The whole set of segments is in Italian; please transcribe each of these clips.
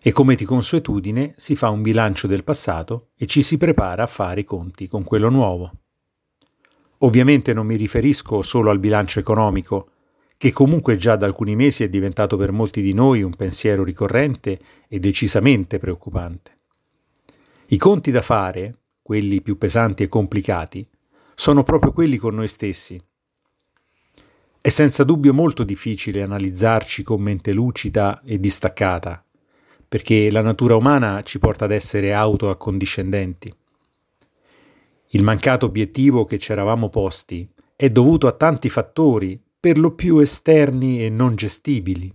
E come di consuetudine si fa un bilancio del passato e ci si prepara a fare i conti con quello nuovo. Ovviamente non mi riferisco solo al bilancio economico, che comunque già da alcuni mesi è diventato per molti di noi un pensiero ricorrente e decisamente preoccupante. I conti da fare, quelli più pesanti e complicati, sono proprio quelli con noi stessi. È senza dubbio molto difficile analizzarci con mente lucida e distaccata, perché la natura umana ci porta ad essere autoaccondiscendenti. Il mancato obiettivo che ci eravamo posti è dovuto a tanti fattori, per lo più esterni e non gestibili.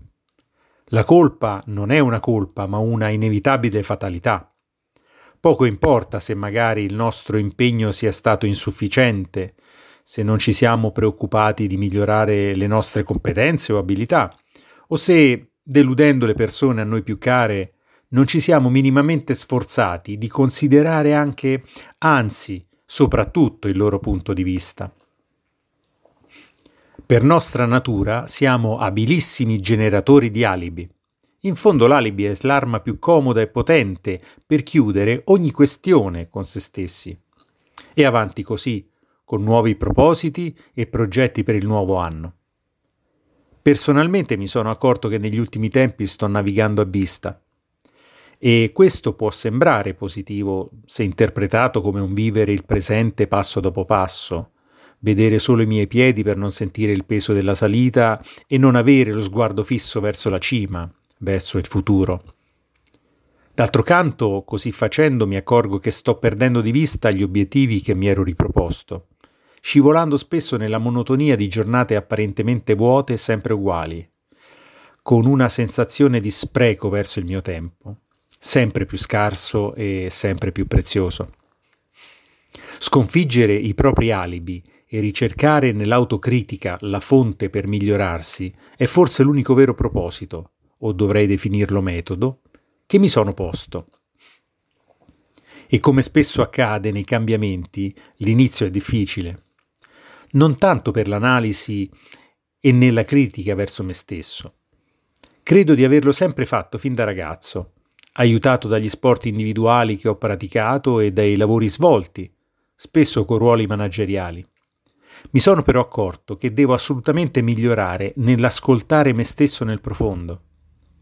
La colpa non è una colpa, ma una inevitabile fatalità. Poco importa se magari il nostro impegno sia stato insufficiente, se non ci siamo preoccupati di migliorare le nostre competenze o abilità, o se deludendo le persone a noi più care, non ci siamo minimamente sforzati di considerare anche, anzi, soprattutto il loro punto di vista. Per nostra natura siamo abilissimi generatori di alibi. In fondo l'alibi è l'arma più comoda e potente per chiudere ogni questione con se stessi. E avanti così, con nuovi propositi e progetti per il nuovo anno. Personalmente mi sono accorto che negli ultimi tempi sto navigando a vista. E questo può sembrare positivo se interpretato come un vivere il presente passo dopo passo, vedere solo i miei piedi per non sentire il peso della salita e non avere lo sguardo fisso verso la cima, verso il futuro. D'altro canto, così facendo mi accorgo che sto perdendo di vista gli obiettivi che mi ero riproposto scivolando spesso nella monotonia di giornate apparentemente vuote e sempre uguali, con una sensazione di spreco verso il mio tempo, sempre più scarso e sempre più prezioso. Sconfiggere i propri alibi e ricercare nell'autocritica la fonte per migliorarsi è forse l'unico vero proposito, o dovrei definirlo metodo, che mi sono posto. E come spesso accade nei cambiamenti, l'inizio è difficile non tanto per l'analisi e nella critica verso me stesso. Credo di averlo sempre fatto fin da ragazzo, aiutato dagli sport individuali che ho praticato e dai lavori svolti, spesso con ruoli manageriali. Mi sono però accorto che devo assolutamente migliorare nell'ascoltare me stesso nel profondo,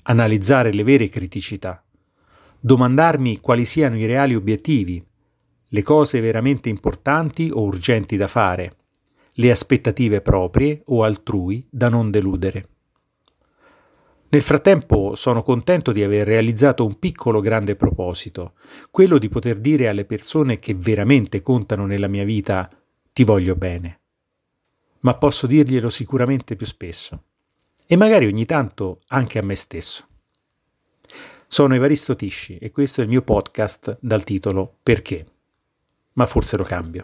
analizzare le vere criticità, domandarmi quali siano i reali obiettivi, le cose veramente importanti o urgenti da fare, le aspettative proprie o altrui da non deludere. Nel frattempo sono contento di aver realizzato un piccolo grande proposito, quello di poter dire alle persone che veramente contano nella mia vita ti voglio bene. Ma posso dirglielo sicuramente più spesso e magari ogni tanto anche a me stesso. Sono Evaristo Tisci e questo è il mio podcast dal titolo Perché? Ma forse lo cambio.